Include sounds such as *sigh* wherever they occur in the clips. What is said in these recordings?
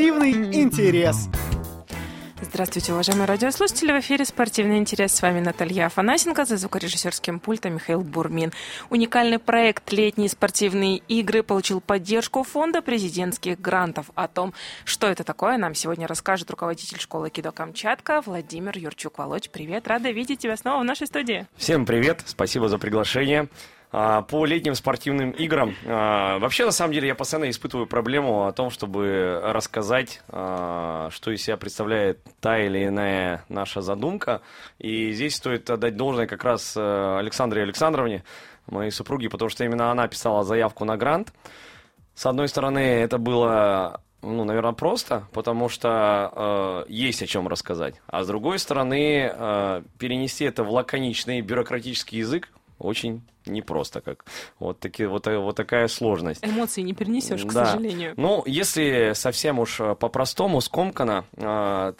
спортивный интерес. Здравствуйте, уважаемые радиослушатели. В эфире «Спортивный интерес». С вами Наталья Афанасенко, за звукорежиссерским пультом Михаил Бурмин. Уникальный проект «Летние спортивные игры» получил поддержку Фонда президентских грантов. О том, что это такое, нам сегодня расскажет руководитель школы Кидо Камчатка Владимир Юрчук. Володь, привет. Рада видеть тебя снова в нашей студии. Всем привет. Спасибо за приглашение. А, по летним спортивным играм. А, вообще, на самом деле, я постоянно испытываю проблему о том, чтобы рассказать, а, что из себя представляет та или иная наша задумка. И здесь стоит отдать должное как раз э, Александре Александровне, моей супруге, потому что именно она писала заявку на грант. С одной стороны, это было ну, наверное, просто, потому что э, есть о чем рассказать. А с другой стороны, э, перенести это в лаконичный бюрократический язык очень непросто как. Вот, таки, вот, вот такая сложность. Эмоции не перенесешь, к да. сожалению. Ну, если совсем уж э, по-простому, скомкано, э,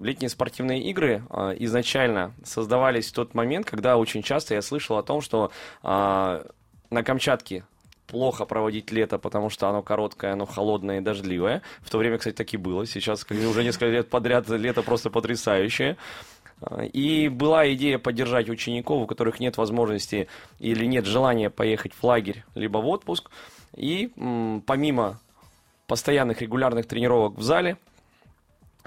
летние спортивные игры э, изначально создавались в тот момент, когда очень часто я слышал о том, что на Камчатке плохо проводить лето, потому что оно короткое, оно холодное и дождливое. В то время, кстати, так и было. Сейчас, уже несколько лет подряд, лето просто потрясающее. И была идея поддержать учеников, у которых нет возможности или нет желания поехать в лагерь, либо в отпуск. И помимо постоянных регулярных тренировок в зале,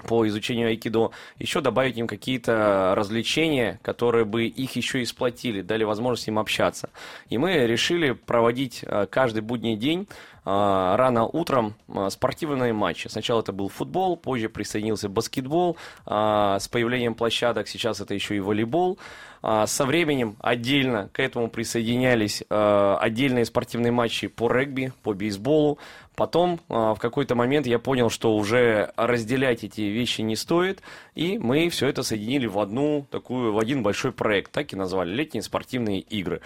по изучению айкидо, еще добавить им какие-то развлечения, которые бы их еще и сплотили, дали возможность им общаться. И мы решили проводить э, каждый будний день рано утром а, спортивные матчи. Сначала это был футбол, позже присоединился баскетбол. А, с появлением площадок сейчас это еще и волейбол. Со временем отдельно к этому присоединялись отдельные спортивные матчи по регби, по бейсболу. Потом в какой-то момент я понял, что уже разделять эти вещи не стоит, и мы все это соединили в одну такую, в один большой проект, так и назвали «Летние спортивные игры».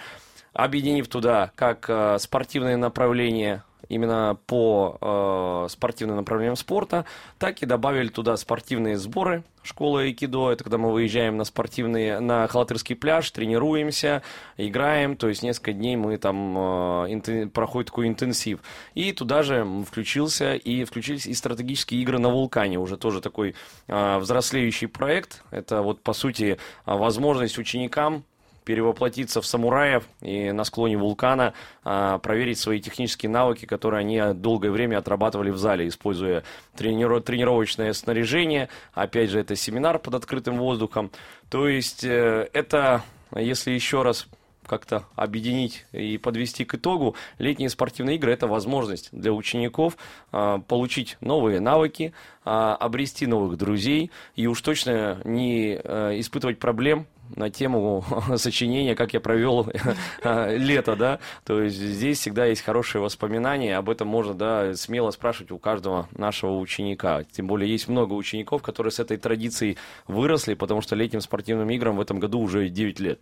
Объединив туда как спортивные направления именно по э, спортивным направлениям спорта, так и добавили туда спортивные сборы школы айкидо. Это когда мы выезжаем на спортивные, на Халатырский пляж, тренируемся, играем, то есть несколько дней мы там э, интен, проходит такой интенсив. И туда же включился и включились и стратегические игры на вулкане, уже тоже такой э, взрослеющий проект. Это вот по сути возможность ученикам перевоплотиться в самураев и на склоне вулкана а, проверить свои технические навыки, которые они долгое время отрабатывали в зале, используя тренир... тренировочное снаряжение. Опять же, это семинар под открытым воздухом. То есть э, это, если еще раз как-то объединить и подвести к итогу, летние спортивные игры – это возможность для учеников а, получить новые навыки, а, обрести новых друзей и уж точно не а, испытывать проблем на тему *laughs* сочинения, как я провел *laughs* э, лето, да, то есть здесь всегда есть хорошие воспоминания, об этом можно, да, смело спрашивать у каждого нашего ученика, тем более есть много учеников, которые с этой традицией выросли, потому что летним спортивным играм в этом году уже 9 лет.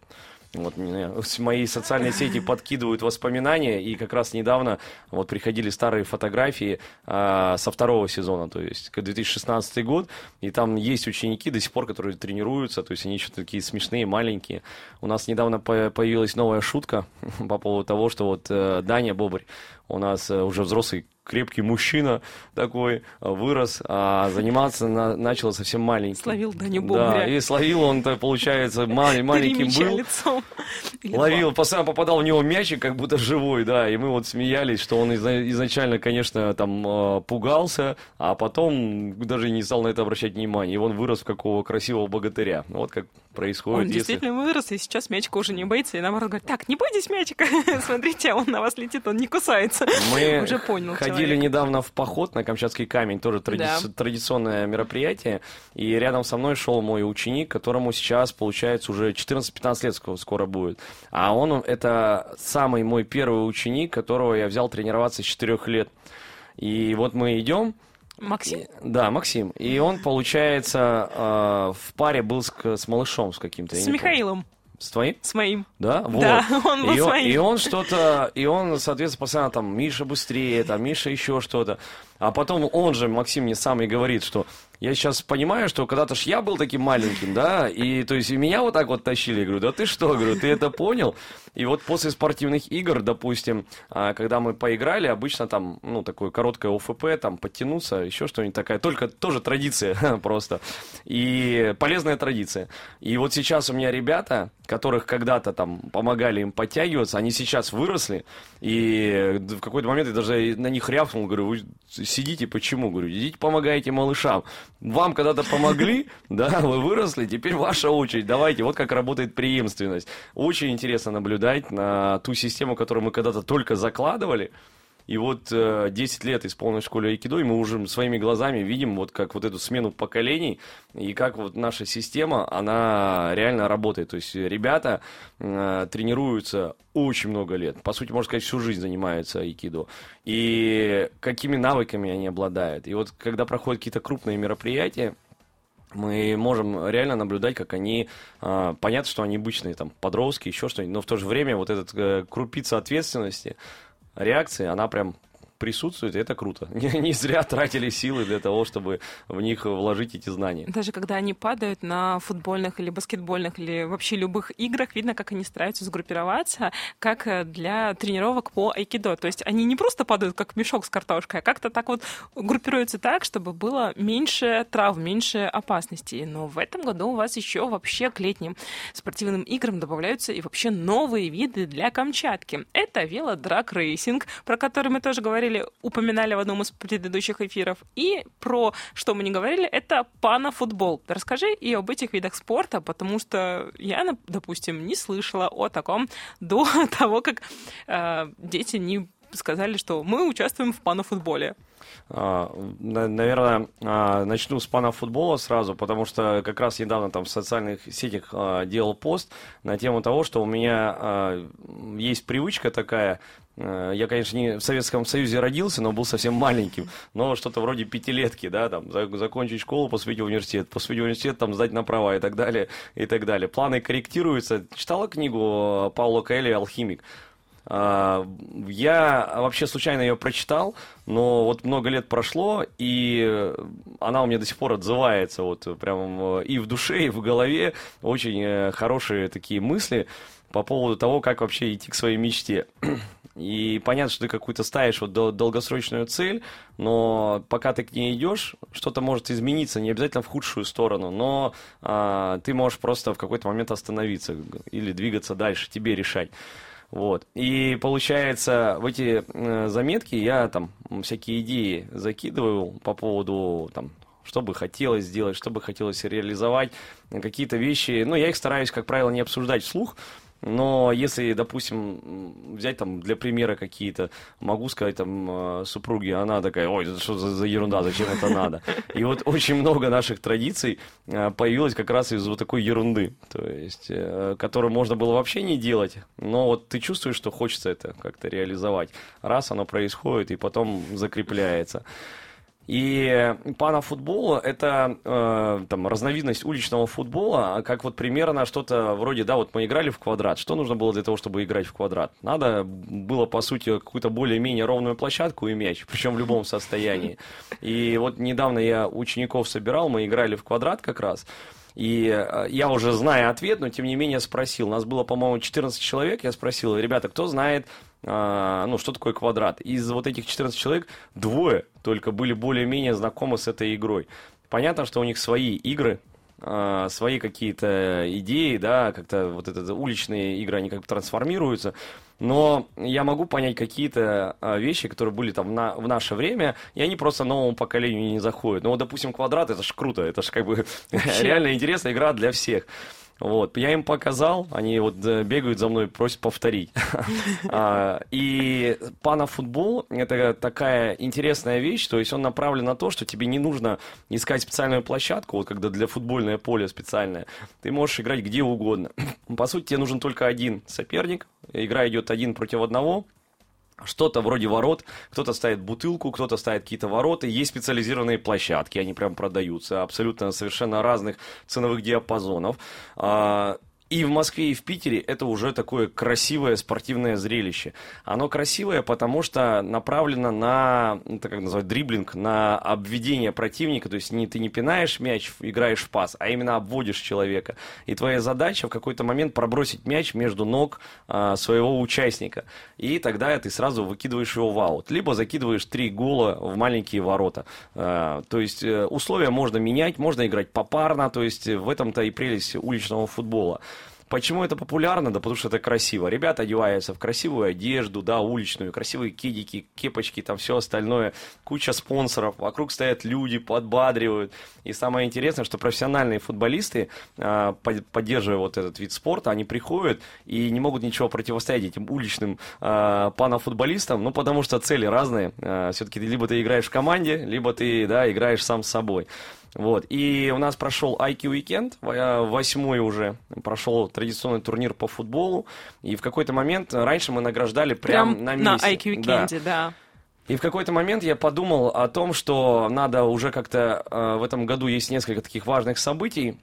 Вот мои социальные сети подкидывают воспоминания, и как раз недавно вот приходили старые фотографии а, со второго сезона, то есть 2016 год, и там есть ученики до сих пор, которые тренируются, то есть они еще такие смешные, маленькие. У нас недавно появилась новая шутка *laughs* по поводу того, что вот э, Даня Бобрь, у нас э, уже взрослый крепкий мужчина такой, вырос, а заниматься на, начал совсем маленький. Словил Даню Бобря. Да, и словил он, получается, мал, *laughs* маленьким был. лицом. *laughs* Ловил, постоянно попадал в него мячик, как будто живой, да, и мы вот смеялись, что он изначально, конечно, там а, пугался, а потом даже не стал на это обращать внимание, и он вырос в какого красивого богатыря. Вот как происходит. Он если... действительно вырос, и сейчас мячика уже не боится, и наоборот говорит, так, не бойтесь мячика, *laughs* смотрите, он на вас летит, он не кусается. Мы *laughs* уже понял ходили человек. недавно в поход на Камчатский камень, тоже тради... да. традиционное мероприятие, и рядом со мной шел мой ученик, которому сейчас, получается, уже 14-15 лет скоро будет. А он, это самый мой первый ученик, которого я взял тренироваться с 4 лет. И вот мы идем, Максим? И, да, Максим. И он, получается, э, в паре был с, с малышом с каким-то. С Михаилом. С твоим? С моим. Да? Вот. Да, он был и, он, и он что-то, и он, соответственно, постоянно там, Миша быстрее, там, Миша еще что-то. А потом он же, Максим мне сам и говорит, что я сейчас понимаю, что когда-то ж я был таким маленьким, да, и то есть и меня вот так вот тащили, я говорю, да ты что, говорю, ты это понял? И вот после спортивных игр, допустим, а, когда мы поиграли, обычно там, ну, такое короткое ОФП, там, подтянуться, еще что-нибудь такая, только тоже традиция *laughs* просто, и полезная традиция. И вот сейчас у меня ребята, которых когда-то там помогали им подтягиваться, они сейчас выросли, и в какой-то момент я даже на них рявкнул, говорю, вы сидите, почему? Говорю, идите помогайте малышам. Вам когда-то помогли, *laughs* да, вы выросли, теперь ваша очередь, давайте, вот как работает преемственность. Очень интересно наблюдать на ту систему, которую мы когда-то только закладывали, и вот э, 10 лет исполнилось в школе айкидо, и мы уже своими глазами видим вот как вот эту смену поколений, и как вот наша система, она реально работает. То есть ребята э, тренируются очень много лет, по сути, можно сказать, всю жизнь занимаются айкидо. И какими навыками они обладают. И вот когда проходят какие-то крупные мероприятия, мы можем реально наблюдать, как они, э, понятно, что они обычные, там, подростки, еще что-нибудь, но в то же время вот этот э, крупица ответственности, реакции, она прям присутствует, и это круто. *laughs* Не, не зря тратили силы для того, чтобы в них вложить эти знания. Даже когда они падают на футбольных или баскетбольных или вообще любых играх, видно, как они стараются сгруппироваться, как э, для тренировок по айкидо. То есть они не просто падают, как мешок с картошкой, а как-то так вот группируются так, чтобы было меньше травм, меньше опасностей. Но в этом году у вас еще вообще к летним спортивным играм добавляются и вообще новые виды для Камчатки. Это велодраг-рейсинг, про который мы тоже говорили говорили, упоминали в одном из предыдущих эфиров. И про что мы не говорили, это панна-футбол. Расскажи и об этих видах спорта, потому что я, допустим, не слышала о таком до *laughs* того, как э, дети не сказали, что мы участвуем в панафутболе. А, наверное, а, начну с панафутбола сразу, потому что как раз недавно там в социальных сетях а, делал пост на тему того, что у меня есть привычка такая я, конечно, не в Советском Союзе родился, но был совсем маленьким. Но что-то вроде пятилетки, да, там, закончить школу, поступить в университет, поступить в университет, там, сдать на права и так далее, и так далее. Планы корректируются. Читала книгу Паула Кэлли «Алхимик»? А, я вообще случайно ее прочитал, но вот много лет прошло, и она у меня до сих пор отзывается вот прям и в душе, и в голове. Очень э, хорошие такие мысли по поводу того, как вообще идти к своей мечте. *clears throat* И понятно, что ты какую-то ставишь вот долгосрочную цель, но пока ты к ней идешь, что-то может измениться, не обязательно в худшую сторону, но а, ты можешь просто в какой-то момент остановиться или двигаться дальше, тебе решать. Вот. И получается, в эти э, заметки я там всякие идеи закидываю по поводу там, что бы хотелось сделать, что бы хотелось реализовать, какие-то вещи. Ну, я их стараюсь, как правило, не обсуждать вслух, но если, допустим, взять там для примера какие-то, могу сказать там э, супруге, она такая, ой, это что за, за ерунда, зачем это надо? *laughs* И вот очень много наших традиций э, появилось как раз из вот такой ерунды, то есть, э, которую можно было вообще не делать, но вот ты чувствуешь, что хочется это как-то реализовать. Раз оно происходит и потом закрепляется. И панафутбол – это э, там, разновидность уличного футбола, а как вот примерно что-то вроде, да, вот мы играли в квадрат. Что нужно было для того, чтобы играть в квадрат? Надо было, по сути, какую-то более-менее ровную площадку и мяч, *laughs* причем в любом состоянии. И вот недавно я учеников собирал, мы играли в квадрат как раз. И э, я уже зная ответ, но тем не менее спросил. Нас было, по-моему, 14 человек. Я спросил, ребята, кто знает ну, что такое квадрат. Из вот этих 14 человек двое только были более-менее знакомы с этой игрой. Понятно, что у них свои игры, а, свои какие-то идеи, да, как-то вот это уличные игры, они как бы трансформируются. Но я могу понять какие-то а, вещи, которые были там на, в наше время, и они просто новому поколению не заходят. Ну, вот, допустим, квадрат, это ж круто, это ж как бы *laughs* реально интересная игра для всех. Вот, я им показал, они вот э, бегают за мной, просят повторить. *laughs* А, и панафутбол – это такая интересная вещь, то есть он направлен на то, что тебе не нужно искать специальную площадку, вот когда для футбольное поле специальное, ты можешь играть где угодно. По сути, тебе нужен только один соперник, игра идет один против одного – что-то вроде ворот, кто-то ставит бутылку, кто-то ставит какие-то ворота, есть специализированные площадки, они прям продаются, абсолютно совершенно разных ценовых диапазонов. И в Москве, и в Питере это уже такое красивое спортивное зрелище. Оно красивое, потому что направлено на, ну, так как называют, дриблинг, на обведение противника. То есть не, ты не пинаешь мяч, играешь в пас, а именно обводишь человека. И твоя задача в какой-то момент пробросить мяч между ног а, своего участника. И тогда ты сразу выкидываешь его в аут. Либо закидываешь три гола в маленькие ворота. А, то есть э, условия можно менять, можно играть попарно. То есть в этом-то и прелесть уличного футбола. Почему это популярно? Да потому что это красиво. Ребята одеваются в красивую одежду, да, уличную, красивые кедики, кепочки, там все остальное. Куча спонсоров, вокруг стоят люди, подбадривают. И самое интересное, что профессиональные футболисты, а, поддерживая вот этот вид спорта, они приходят и не могут ничего противостоять этим уличным а, панофутболистам, ну, потому что цели разные. А, Все-таки либо ты играешь в команде, либо ты, да, играешь сам с собой. Вот. И у нас прошел IQ Weekend, восьмой уже, прошел традиционный турнир по футболу. И в какой-то момент, раньше мы награждали прям, прям на месте. На IQ Weekend, да. да. И в какой-то момент я подумал о том, что надо уже как-то э, в этом году есть несколько таких важных событий.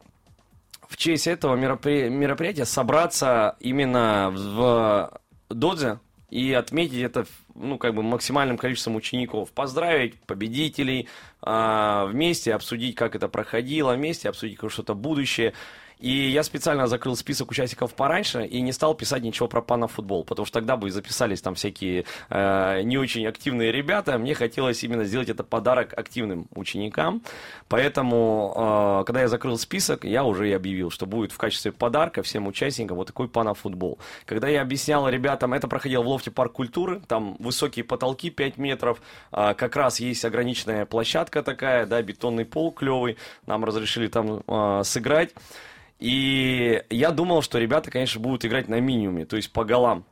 В честь этого меропри- мероприятия собраться именно в Додзе и отметить это ну, как бы максимальным количеством учеников. Поздравить победителей, э, вместе обсудить, как это проходило, вместе обсудить что-то будущее. И я специально закрыл список участников пораньше и не стал писать ничего про панафутбол, потому что тогда бы записались там всякие э, не очень активные ребята. Мне хотелось именно сделать это подарок активным ученикам. Поэтому, э, когда я закрыл список, я уже и объявил, что будет в качестве подарка всем участникам вот такой панафутбол. Когда я объяснял ребятам, это проходило в лофте парк культуры, там высокие потолки 5 метров, э, как раз есть ограниченная площадка такая, да, бетонный пол клевый, нам разрешили там э, сыграть. И я думал, что ребята, конечно, будут играть на минимуме, то есть по голам.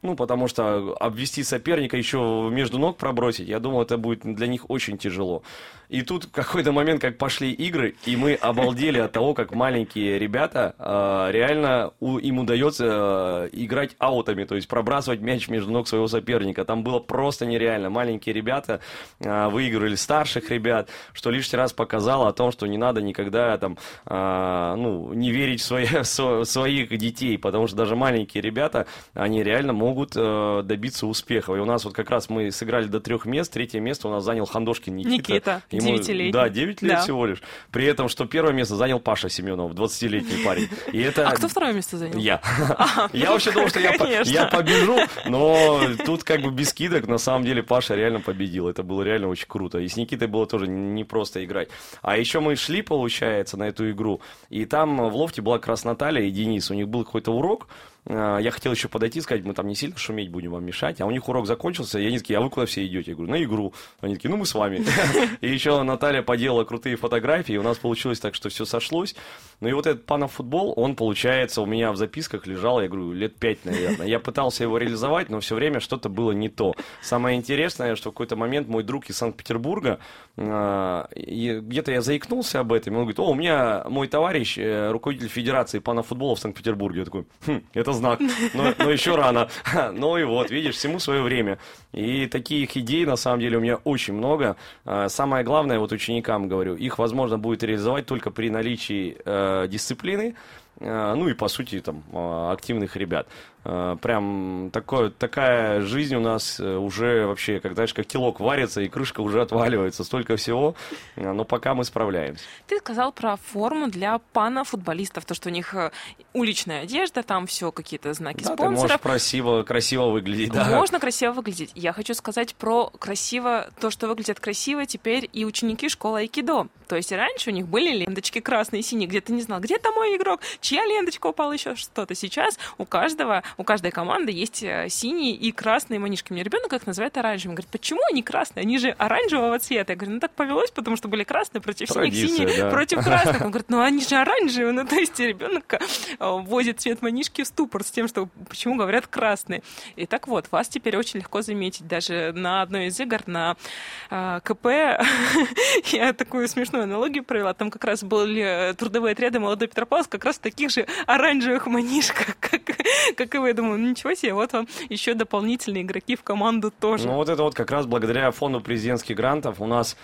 Ну, потому что обвести соперника еще между ног пробросить, я думал, это будет для них очень тяжело. И тут какой-то момент, как пошли игры, и мы обалдели от того, как маленькие ребята э, реально у, им удается э, играть аутами, то есть пробрасывать мяч между ног своего соперника. Там было просто нереально. Маленькие ребята э, выигрывали старших ребят, что лишний раз показало о том, что не надо никогда там, э, ну, не верить в, свои, *laughs* в своих детей, потому что даже маленькие ребята, они реально могут э, добиться успеха. И у нас вот как раз мы сыграли до трех мест, третье место у нас занял Хандошкин Никита. Никита. Ему, 9 Да, 9 лет да. всего лишь. При этом, что первое место занял Паша Семенов, 20-летний парень. И это... А кто второе место занял? Я. А, я вообще думал, что я, я побежу, но тут как бы без скидок, на самом деле Паша реально победил. Это было реально очень круто. И с Никитой было тоже не просто играть. А еще мы шли, получается, на эту игру, и там в лофте была как раз Наталья и Денис. У них был какой-то урок, я хотел еще подойти и сказать, мы там не сильно шуметь будем вам мешать. А у них урок закончился, и они такие, а вы куда все идете? Я говорю, на игру. Они такие, ну мы с вами. *laughs* И еще Наталья поделала крутые фотографии, и у нас получилось так, что все сошлось. Ну и вот этот панафутбол, он, получается, у меня в записках лежал, я говорю, лет пять, наверное. Я пытался его реализовать, но все время что-то было не то. Самое интересное, что в какой-то момент мой друг из Санкт-Петербурга, а, где-то я заикнулся об этом, он говорит, о, у меня мой товарищ, э, руководитель Федерации панафутбола в Санкт-Петербурге. Я такой, хм, это знак, но, но еще рано. *laughs* Ну и вот, видишь, всему свое время. И таких идей, на самом деле, у меня очень много. А, самое главное, вот ученикам говорю, их возможно будет реализовать только при наличии э, дисциплины, э, ну и, по сути, там, э, активных ребят. Э, прям такое, такая жизнь у нас э, уже вообще, как, знаешь, как телок варится, и крышка уже отваливается, столько всего, э, но пока мы справляемся. Ты сказал про форму для пана-футболистов, то, что у них уличная одежда, там все какие-то знаки да, спонсоров. ты можешь красиво, красиво выглядеть, да. Можно красиво выглядеть. Я хочу сказать про красиво, то, что выглядит красиво теперь и ученики школы Айкидо. То есть раньше у них были ленточки красные и синие, где ты не знал, где там мой игрок, чья ленточка упала, еще что-то. Сейчас у каждого у каждой команды есть э, синие и красные манишки. Мне ребенок их называет оранжевым. Говорит, почему они красные? Они же оранжевого цвета. Я говорю, ну так повелось, потому что были красные против Традиция, синих, синие да. против красных. Он говорит, ну они же оранжевые. Ну то есть ребенок э, вводит цвет манишки в ступор с тем, что почему говорят красные. И так вот, вас теперь очень легко заметить. Даже на одной из игр, на э, КП, *laughs* я такую смешную аналогию провела. Там как раз были трудовые отряды молодой Петропавловск, как раз в таких же оранжевых манишках, *laughs* как, как и вы я думаю, ну ничего себе, вот вам еще дополнительные игроки в команду тоже. Ну вот это вот как раз благодаря фонду президентских грантов у нас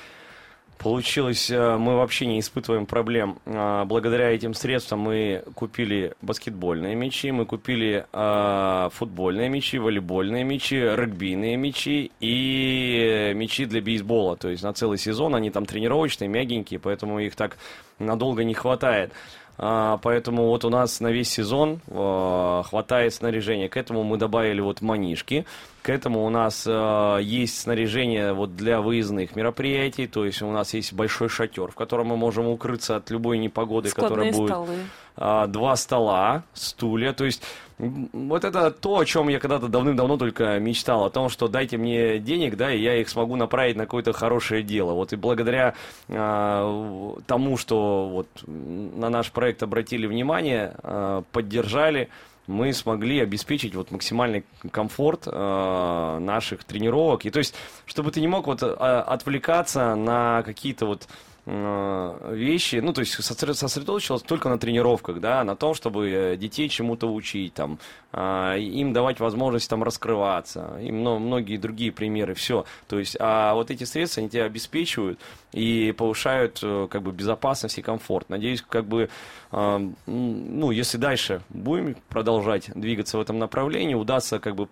Получилось, э, мы вообще не испытываем проблем. А, благодаря этим средствам мы купили баскетбольные мячи, мы купили э, футбольные мячи, волейбольные мячи, регбийные мячи и мячи для бейсбола. То есть на целый сезон они там тренировочные, мягенькие, поэтому их так надолго не хватает. А, поэтому вот у нас на весь сезон а, хватает снаряжения. К этому мы добавили вот манишки. К этому у нас э, есть снаряжение вот для выездных мероприятий, то есть у нас есть большой шатер, в котором мы можем укрыться от любой непогоды, Складные которая будет. Столы. Э, два стола, стулья, то есть вот это то, о чем я когда-то давным-давно только мечтал, о том, что дайте мне денег, да, и я их смогу направить на какое-то хорошее дело. Вот и благодаря э, тому, что вот на наш проект обратили внимание, э, поддержали, мы смогли обеспечить вот максимальный комфорт э, наших тренировок. И то есть, чтобы ты не мог вот отвлекаться на какие-то вот вещи, ну, то есть сосредоточилась только на тренировках, да, на том, чтобы э, детей чему-то учить, там, а, им давать возможность там раскрываться, и многие другие примеры, все. То есть, а вот эти средства, они тебя обеспечивают и повышают, э, как бы, безопасность и комфорт. Надеюсь, как бы, ну, если дальше будем продолжать двигаться в этом направлении, удастся, как бы,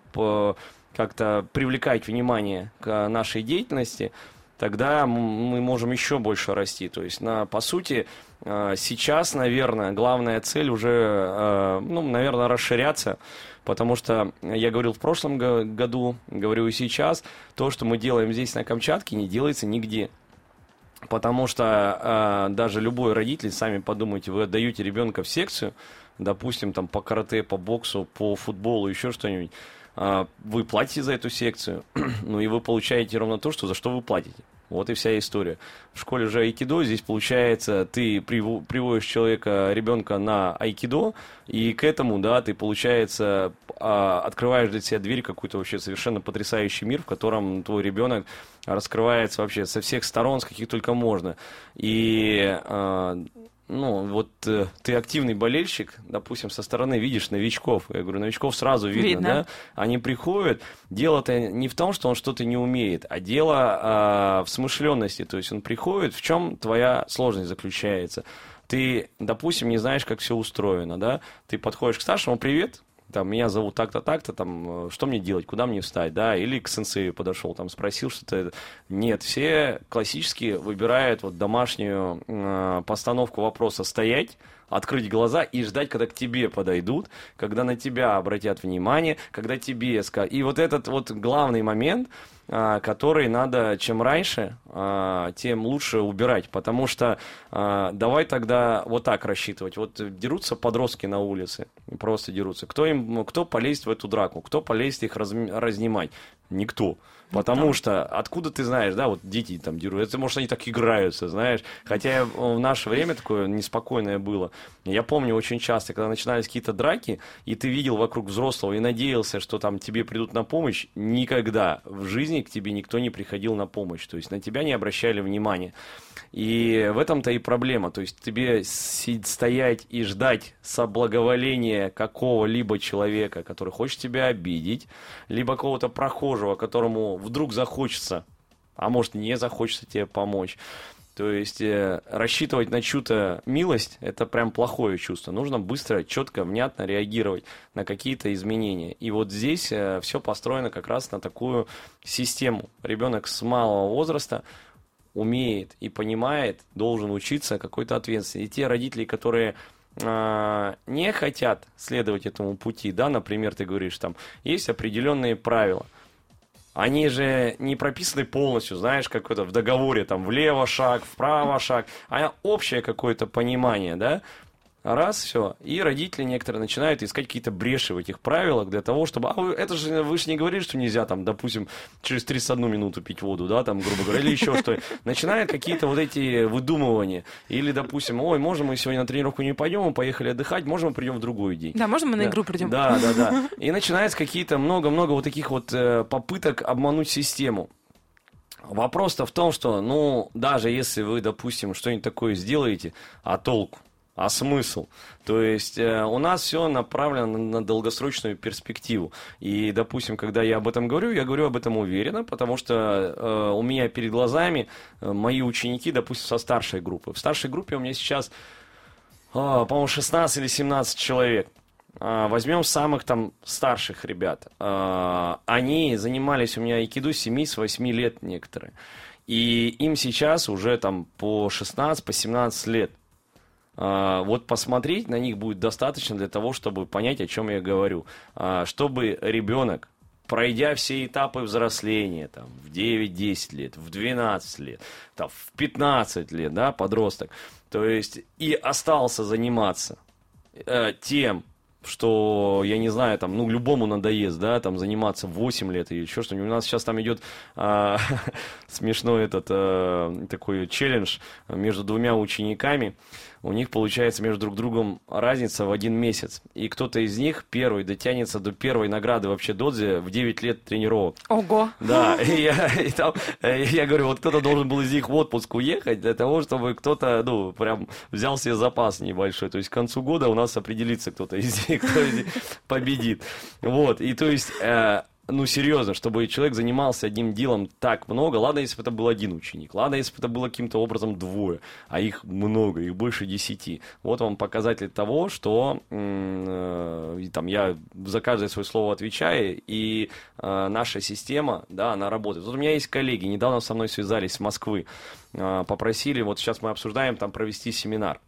как-то привлекать внимание к нашей деятельности, тогда мы можем еще больше расти. То есть, на, по сути, э, сейчас, наверное, главная цель уже, э, ну, наверное, расширяться, потому что я говорил в прошлом году, говорю и сейчас, то, что мы делаем здесь на Камчатке, не делается нигде. Потому что э, даже любой родитель, сами подумайте, вы отдаете ребенка в секцию, допустим, там по карате, по боксу, по футболу, еще что-нибудь, э, вы платите за эту секцию, *clears throat* ну и вы получаете ровно то, что за что вы платите. Вот и вся история. В школе же айкидо здесь получается, ты приводишь человека, ребенка на айкидо, и к этому, да, ты, получается, а, открываешь для себя дверь какой-то вообще совершенно потрясающий мир, в котором твой ребенок раскрывается вообще со всех сторон, с каких только можно. И а, ну, вот э, ты активный болельщик, допустим, со стороны видишь новичков. Я говорю, новичков сразу видно, видно. да? Они приходят. Дело-то не в том, что он что-то не умеет, а дело э, в смышленности. То есть он приходит, в чем твоя сложность заключается. Ты, допустим, не знаешь, как все устроено, да? Ты подходишь к старшему, привет, там, меня зовут так-то, так-то, там, э, что мне делать, куда мне встать, да, или к сенсею подошел, там, спросил что-то. Нет, все классически выбирают вот домашнюю э, постановку вопроса «стоять», открыть глаза и ждать, когда к тебе подойдут, когда на тебя обратят внимание, когда тебе скажут. И вот этот вот главный момент, а, который надо чем раньше, а, тем лучше убирать. Потому что а, давай тогда вот так рассчитывать. Вот дерутся подростки на улице, просто дерутся. Кто, им, кто полезет в эту драку? Кто полезет их раз, разнимать? Никто. Потому да. что откуда ты знаешь, да, вот дети там дерут, это может они так играются, знаешь. Хотя в наше время такое неспокойное было. Я помню очень часто, когда начинались какие-то драки, и ты видел вокруг взрослого и надеялся, что там тебе придут на помощь, никогда в жизни к тебе никто не приходил на помощь. То есть на тебя не обращали внимания. И в этом-то и проблема. То есть тебе стоять и ждать соблаговоления какого-либо человека, который хочет тебя обидеть, либо какого-то прохожего, которому вдруг захочется, а может не захочется тебе помочь. То есть э, рассчитывать на чью-то милость – это прям плохое чувство. Нужно быстро, четко, внятно реагировать на какие-то изменения. И вот здесь э, все построено как раз на такую систему. Ребенок с малого возраста умеет и понимает, должен учиться какой-то ответственности. И те родители, которые э, не хотят следовать этому пути, да, например, ты говоришь, там есть определенные правила. Они же не прописаны полностью, знаешь, как это в договоре, там, влево шаг, вправо шаг, а общее какое-то понимание, да, Раз, все. И родители некоторые начинают искать какие-то бреши в этих правилах для того, чтобы... А вы, это же вы же не говорили, что нельзя, там, допустим, через 31 минуту пить воду, да, там, грубо говоря, или еще что Начинают какие-то вот эти выдумывания. Или, допустим, ой, можем мы сегодня на тренировку не пойдем, мы поехали отдыхать, можем мы придем в другой день. Да, можем мы на игру придем. Да, да, да. И начинается какие-то много-много вот таких вот э, попыток обмануть систему. Вопрос-то в том, что, ну, даже если вы, допустим, что-нибудь такое сделаете, а толку? А смысл? То есть э, у нас все направлено на, на долгосрочную перспективу. И, допустим, когда я об этом говорю, я говорю об этом уверенно, потому что э, у меня перед глазами э, мои ученики, допустим, со старшей группы. В старшей группе у меня сейчас, э, по-моему, 16 или 17 человек. А, возьмем самых там старших ребят. А, они занимались у меня с 7-8 лет некоторые. И им сейчас уже там по 16, по 17 лет. А, вот посмотреть на них будет достаточно для того, чтобы понять, о чем я говорю. А, чтобы ребенок, пройдя все этапы взросления, там, в 9-10 лет, в 12 лет, там, в 15 лет, да, подросток, то есть и остался заниматься э, тем, что, я не знаю, там, ну, любому надоест, да, там, заниматься 8 лет или еще что-нибудь. У нас сейчас там идет а, *laughs* смешной этот а, такой челлендж между двумя учениками у них получается между друг другом разница в один месяц. И кто-то из них первый дотянется до первой награды вообще Додзе в 9 лет тренировок. Ого! Да, и я, и там, я говорю, вот кто-то должен был из них в отпуск уехать для того, чтобы кто-то, ну, прям взял себе запас небольшой. То есть к концу года у нас определится кто-то из них, кто из них победит. Вот, и то есть э, ну, серьезно, чтобы человек занимался одним делом так много, ладно, если бы это был один ученик, ладно, если бы это было каким-то образом двое, а их много, их больше десяти. Вот вам показатель того, что э, там я за каждое свое слово отвечаю, и э, наша система, да, она работает. Вот у меня есть коллеги, недавно со мной связались с Москвы, э, попросили, вот сейчас мы обсуждаем там провести семинар.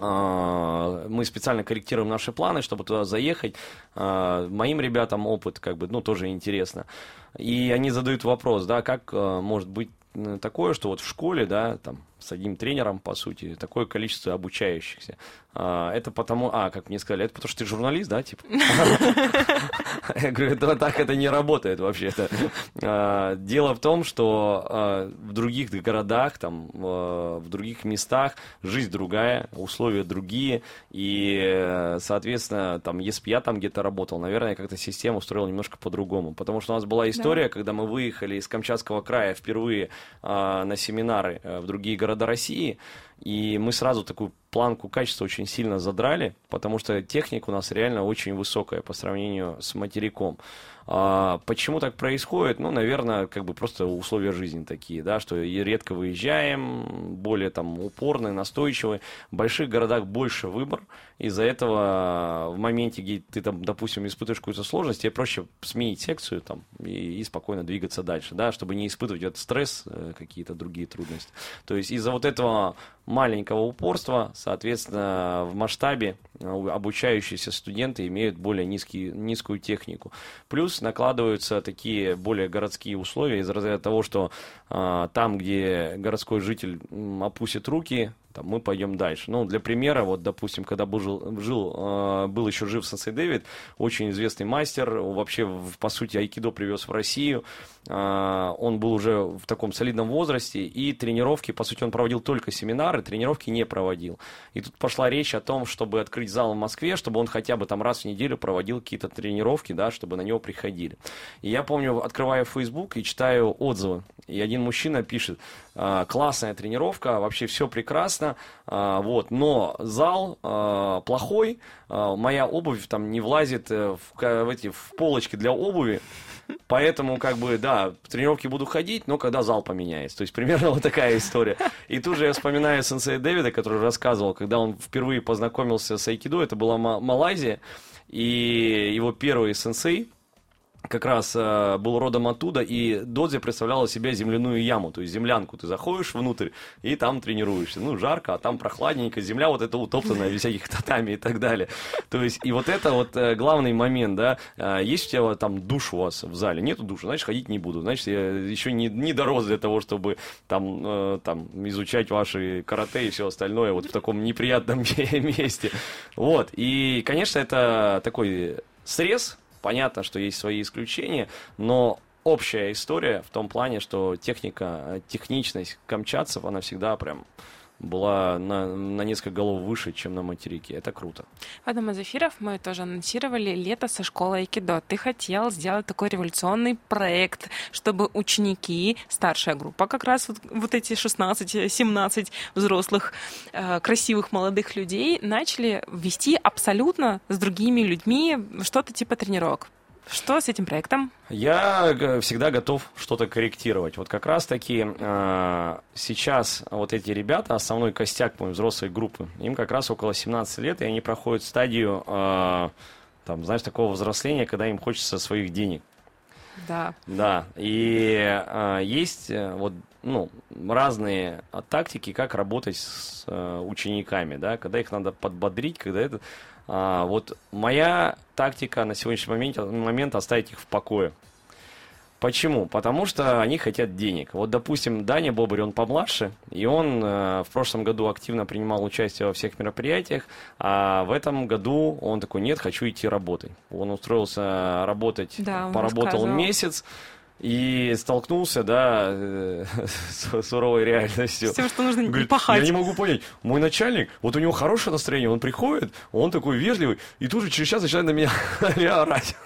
А, мы специально корректируем наши планы, чтобы туда заехать. А, моим ребятам опыт, как бы, ну, тоже интересно. И они задают вопрос, да, как а, может быть такое, что вот в школе, да, там, с одним тренером, по сути, такое количество обучающихся. А, это потому, а, как мне сказали, это потому что ты журналист, да, типа? *laughs* Я говорю, это так это не работает вообще-то. А, дело в том, что а, в других городах, там, в других местах жизнь другая, условия другие, и, соответственно, там, если бы я там где-то работал, наверное, как-то систему устроил немножко по-другому, потому что у нас была история, когда мы выехали из Камчатского края впервые на семинары э, в другие города, города России, и мы сразу такую планку качества очень сильно задрали, потому что техника у нас реально очень высокая по сравнению с материком. А, почему так происходит? Ну, наверное, как бы просто условия жизни такие, да, что редко выезжаем, более там упорные, настойчивые. В больших городах больше выбор, из-за этого в моменте, где ты там, допустим, испытываешь какую-то сложность, тебе проще сменить секцию там и, и спокойно двигаться дальше, да, чтобы не испытывать этот стресс, э, какие-то другие трудности. То есть из-за вот этого маленького упорства, соответственно, в масштабе э, обучающиеся студенты имеют более низкий, низкую технику. Плюс накладываются такие более городские условия из разряда того, что а, там, где городской житель опустит руки, там, мы пойдем дальше. Ну, для примера, вот, допустим, когда был, жил, э, был еще жив Сенсей Дэвид, очень известный мастер, вообще, по сути, айкидо привез в Россию, э, он был уже в таком солидном возрасте, и тренировки, по сути, он проводил только семинары, тренировки не проводил. И тут пошла речь о том, чтобы открыть зал в Москве, чтобы он хотя бы там раз в неделю проводил какие-то тренировки, да, чтобы на него приходили. И я помню, открываю Facebook и читаю отзывы, и один мужчина пишет, э, классная тренировка, вообще все прекрасно, а, вот, но зал а, плохой, а, моя обувь там не влазит э, в, в эти в полочки для обуви, Поэтому, как бы, да, в тренировки буду ходить, но когда зал поменяется. То есть, примерно *laughs* вот такая история. И тут же я вспоминаю сенсея Дэвида, который рассказывал, когда он впервые познакомился с айкидо, это была Малайзия, и его первый сенсей, как раз э, был родом оттуда, и додзи представляла себя земляную яму, то есть землянку. Ты заходишь внутрь и там тренируешься. Ну, жарко, а там прохладненько, земля вот эта утоптанная, без всяких татами и так далее. То есть, и вот это вот э, главный момент, да, э, есть у тебя там душ у вас в зале? Нету душа, значит, ходить не буду. Значит, я еще не, не дорос для того, чтобы там, э, там изучать ваши карате и все остальное вот в таком неприятном *laughs* месте. Вот, и, конечно, это такой срез, Понятно, что есть свои исключения, но общая история в том плане, что техника, техничность камчатцев, она всегда прям была на, на несколько голов выше, чем на материке. Это круто. В одном из эфиров мы тоже анонсировали лето со школой айкидо. Ты хотел сделать такой революционный проект, чтобы ученики, старшая группа, как раз вот, вот эти 16-17 взрослых, э, красивых молодых людей, начали вести абсолютно с другими людьми что-то типа тренировок. Что с этим проектом? Я всегда готов что-то корректировать. Вот как раз-таки э, сейчас вот эти ребята, основной костяк, по взрослой группы, им как раз около 17 лет, и они проходят стадию, э, там, знаешь, такого взросления, когда им хочется своих денег. Да. Да, и э, есть э, вот ну, разные тактики, как работать с э, учениками, да, когда их надо подбодрить, когда это а, вот моя тактика на сегодняшний момент, момент оставить их в покое. Почему? Потому что они хотят денег. Вот, допустим, Даня Бобрь, он помладше, и он э, в прошлом году активно принимал участие во всех мероприятиях, а в этом году он такой, нет, хочу идти работать. Он устроился работать, да, поработал месяц, и столкнулся, да, *laughs* с суровой реальностью. Все, что нужно Говорит, пахать. Я не могу понять, мой начальник, вот у него хорошее настроение, он приходит, он такой вежливый, и тут же через час начинает на меня *laughs* орать.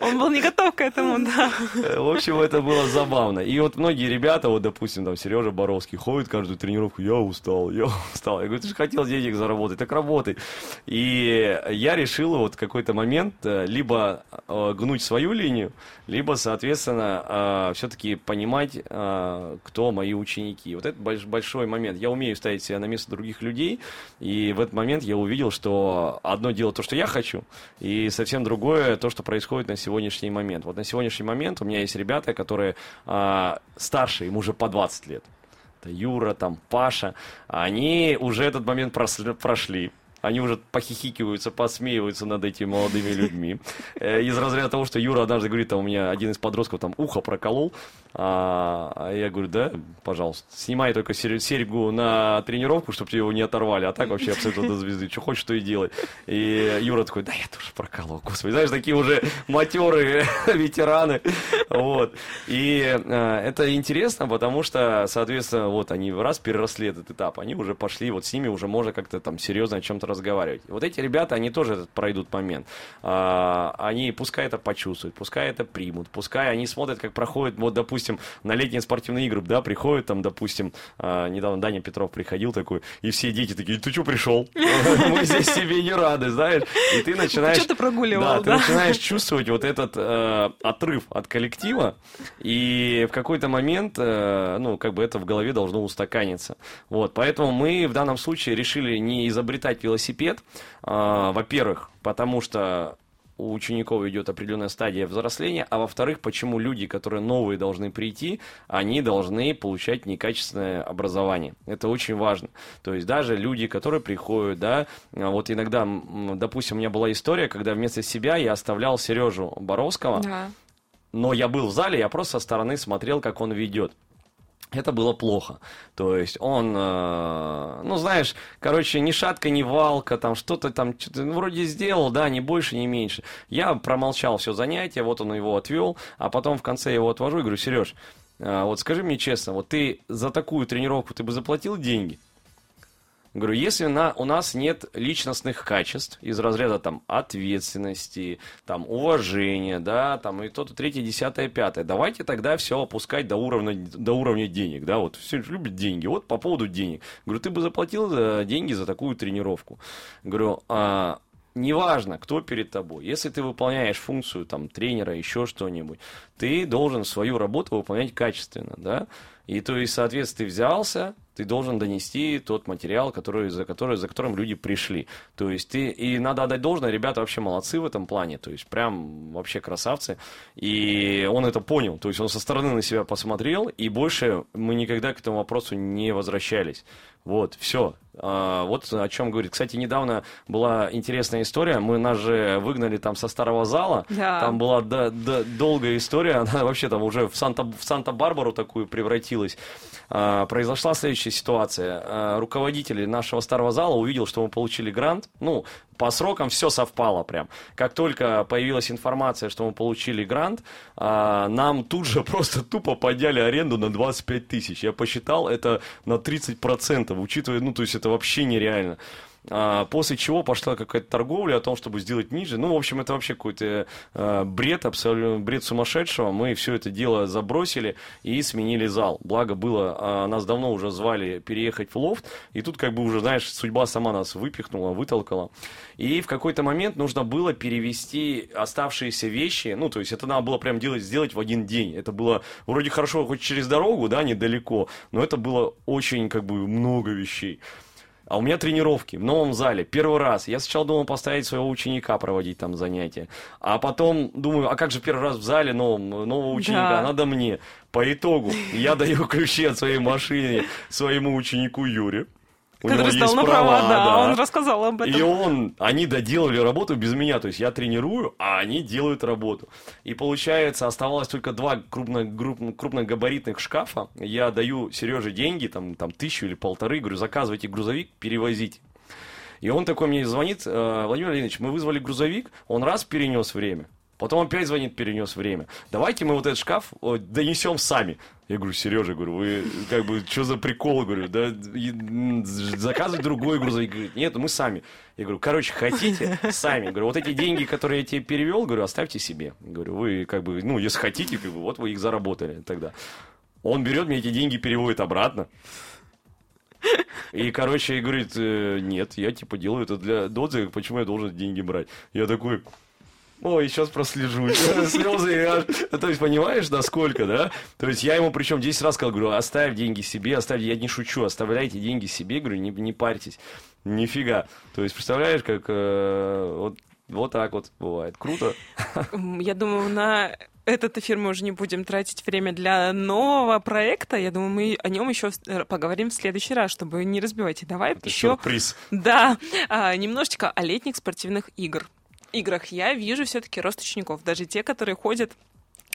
Он был не готов к этому, да. В общем, это было забавно. И вот многие ребята, вот, допустим, там, Сережа Боровский, ходит каждую тренировку, я устал, я устал. Я говорю, ты же хотел денег заработать, так работай. И я решил вот какой-то момент э, либо э, гнуть свою линию, либо, соответственно, э, все-таки понимать, кто мои ученики. Вот это большой момент. Я умею ставить себя на место других людей, и в этот момент я увидел, что одно дело то, что я хочу, и совсем другое то, что происходит на сегодняшний момент. Вот на сегодняшний момент у меня есть ребята, которые э, старше, им уже по 20 лет. Это Юра, там, Паша. Они уже этот момент прошли они уже похихикиваются, посмеиваются над этими молодыми людьми. Э, из разряда того, что Юра однажды говорит, там у меня один из подростков там ухо проколол, а, а я говорю, да, пожалуйста, снимай только серьгу на тренировку, чтобы его не оторвали, а так вообще абсолютно до звезды, что хочешь, то и делай. И Юра такой, да я тоже проколол, господи, знаешь, такие уже матерые *laughs* ветераны, вот. И э, это интересно, потому что, соответственно, вот они раз переросли этот этап, они уже пошли, вот с ними уже можно как-то там серьезно о чем-то разговаривать. Вот эти ребята, они тоже этот пройдут момент. А, они пускай это почувствуют, пускай это примут, пускай они смотрят, как проходит, вот, допустим, на летние спортивные игры, да, приходят там, допустим, а, недавно Даня Петров приходил такой, и все дети такие, ты что пришел? *laughs* Мы здесь тебе не рады, знаешь? И ты начинаешь... Что ты прогуливал, да? ты начинаешь чувствовать вот этот э, отрыв от коллектива, и в какой-то момент, э, ну, как бы это в голове должно устаканиться. Вот, поэтому мы в данном случае решили не изобретать велосипед, велосипед. А, во-первых, потому что у учеников идет определенная стадия взросления, а во-вторых, почему люди, которые новые должны прийти, они должны получать некачественное образование. Это очень важно. То есть даже люди, которые приходят, да, вот иногда, допустим, у меня была история, когда вместо себя я оставлял Сережу Боровского, да. но я был в зале, я просто со стороны смотрел, как он ведет это было плохо. То есть он, э, ну знаешь, короче, ни шатка, ни валка, там что-то там что ну, вроде сделал, да, ни больше, ни меньше. Я промолчал все занятие, вот он его отвел, а потом в конце его отвожу и говорю, Сереж, э, вот скажи мне честно, вот ты за такую тренировку ты бы заплатил деньги? Говорю, если на, у нас нет личностных качеств из разряда там ответственности, там уважения, да, там и то-то, третье, десятое, пятое, давайте тогда все опускать до уровня, до уровня денег, да, вот все любят деньги, вот по поводу денег. Говорю, ты бы заплатил за деньги за такую тренировку. Говорю, а, неважно, кто перед тобой, если ты выполняешь функцию там тренера, еще что-нибудь, ты должен свою работу выполнять качественно, да, и то есть, соответственно, ты взялся, ты должен донести тот материал, который, за, который, за которым люди пришли. То есть ты, и надо отдать должное, ребята вообще молодцы в этом плане, то есть прям вообще красавцы. И он это понял, то есть он со стороны на себя посмотрел, и больше мы никогда к этому вопросу не возвращались. Вот, все. А, вот о чем говорит. Кстати, недавно была интересная история. Мы нас же выгнали там со старого зала. Да. Там была да, да, долгая история. Она вообще там уже в, Санта, в Санта-Барбару такую превратилась. А, произошла следующая ситуация. Э, руководитель нашего старого зала увидел, что мы получили грант. Ну, по срокам все совпало прям. Как только появилась информация, что мы получили грант, а, нам тут же *laughs* просто тупо подняли аренду на 25 тысяч. Я посчитал, это на 30%, учитывая, ну, то есть это вообще нереально. А, после чего пошла какая-то торговля о том, чтобы сделать ниже. Ну, в общем, это вообще какой-то э, бред, абсолютно бред сумасшедшего. Мы все это дело забросили и сменили зал. Благо было, э, нас давно уже звали переехать в лофт, и тут как бы уже, знаешь, судьба сама нас выпихнула, вытолкала. И в какой-то момент нужно было перевести оставшиеся вещи, ну, то есть это надо было прям делать, сделать в один день. Это было вроде хорошо хоть через дорогу, да, недалеко, но это было очень как бы много вещей. А у меня тренировки в новом зале. Первый раз. Я сначала думал поставить своего ученика проводить там занятия. А потом думаю, а как же первый раз в зале новом, нового ученика? Да. Надо мне. По итогу я даю ключи от своей машины своему ученику Юре. У Который сдал на права, права да, да, он рассказал об этом. И он, они доделали работу без меня, то есть я тренирую, а они делают работу. И получается, оставалось только два крупно, крупно, крупногабаритных шкафа. Я даю Сереже деньги, там, там тысячу или полторы, говорю, заказывайте грузовик, перевозите. И он такой мне звонит, «Э, Владимир Леонидович, мы вызвали грузовик, он раз перенес время. Потом опять звонит, перенес время. Давайте мы вот этот шкаф донесем сами. Я говорю, Сережа, говорю, вы как бы, что за прикол, говорю, да, заказывай другой грузовик. Говорит, нет, мы сами. Я говорю, короче, хотите, сами. Говорю, вот эти деньги, которые я тебе перевел, говорю, оставьте себе. Говорю, вы как бы, ну, если хотите, как бы, вот вы их заработали тогда. Он берет мне эти деньги, переводит обратно. И, короче, говорит, «Э, нет, я типа делаю это для Додзи, почему я должен деньги брать? Я такой, Ой, сейчас прослежу. *laughs* Слезы. То есть, понимаешь, насколько, да? То есть, я ему причем 10 раз сказал, говорю, оставь деньги себе, оставь, я не шучу, оставляйте деньги себе, говорю, не, не парьтесь. Нифига. То есть, представляешь, как э, вот, вот так вот бывает. Круто. Я думаю, на этот эфир мы уже не будем тратить время для нового проекта. Я думаю, мы о нем еще поговорим в следующий раз, чтобы не разбивать. И давай Это еще... Сюрприз. Да, а, немножечко о летних спортивных игр играх я вижу все-таки рост учеников. Даже те, которые ходят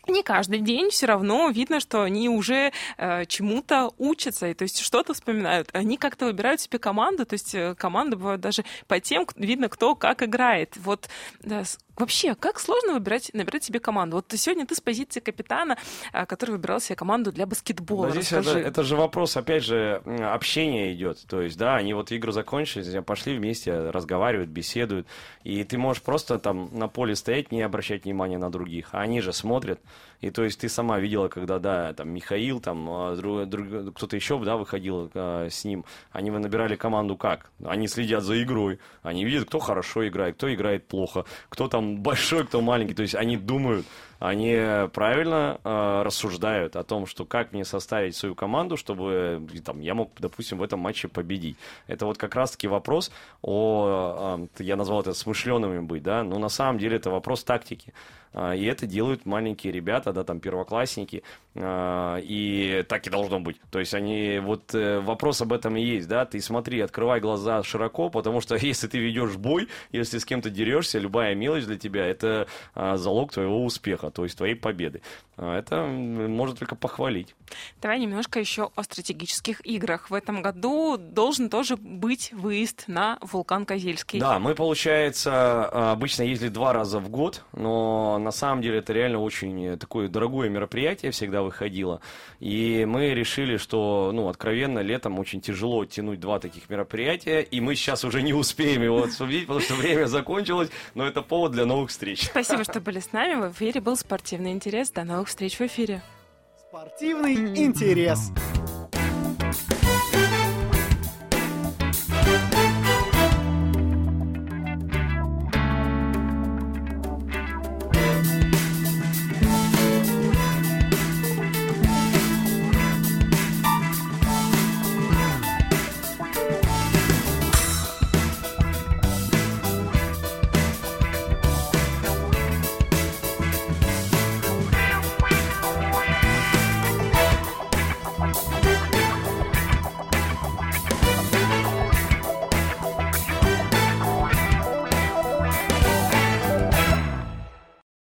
не каждый день все равно видно, что они уже э, чему-то учатся, и то есть что-то вспоминают. Они как-то выбирают себе команду, то есть э, команды бывают даже по тем, видно, кто как играет. Вот да, Вообще, как сложно выбирать, набирать себе команду? Вот сегодня ты с позиции капитана, а, который выбирал себе команду для баскетбола. здесь это, это же вопрос, опять же, общения идет. То есть, да, они вот игру закончили, пошли вместе, разговаривают, беседуют. И ты можешь просто там на поле стоять, не обращать внимания на других. А они же смотрят. И то есть ты сама видела, когда, да, там Михаил, там а, друг, друг, кто-то еще, да, выходил а, с ним. Они вы набирали команду как? Они следят за игрой. Они видят, кто хорошо играет, кто играет плохо, кто там большой, кто маленький. То есть они думают, они правильно э, рассуждают о том, что как мне составить свою команду, чтобы там, я мог, допустим, в этом матче победить. Это вот как раз-таки вопрос о, э, я назвал это смышленными быть, да, но на самом деле это вопрос тактики. А, и это делают маленькие ребята, да, там первоклассники, а, и так и должно быть. То есть они, вот э, вопрос об этом и есть, да, ты смотри, открывай глаза широко, потому что *laughs* если ты ведешь бой, если с кем-то дерешься, любая мелочь для тебя, это а, залог твоего успеха, то есть твоей победы. Это можно только похвалить. Давай немножко еще о стратегических играх. В этом году должен тоже быть выезд на вулкан Козельский. Да, мы, получается, обычно ездили два раза в год, но на самом деле это реально очень такое дорогое мероприятие всегда выходило. И мы решили, что, ну, откровенно, летом очень тяжело тянуть два таких мероприятия, и мы сейчас уже не успеем его обсудить, потому что время закончилось, но это повод для новых встреч. Спасибо, что были с нами. В эфире был спортивный интерес. До новых встреч в эфире. Спортивный интерес.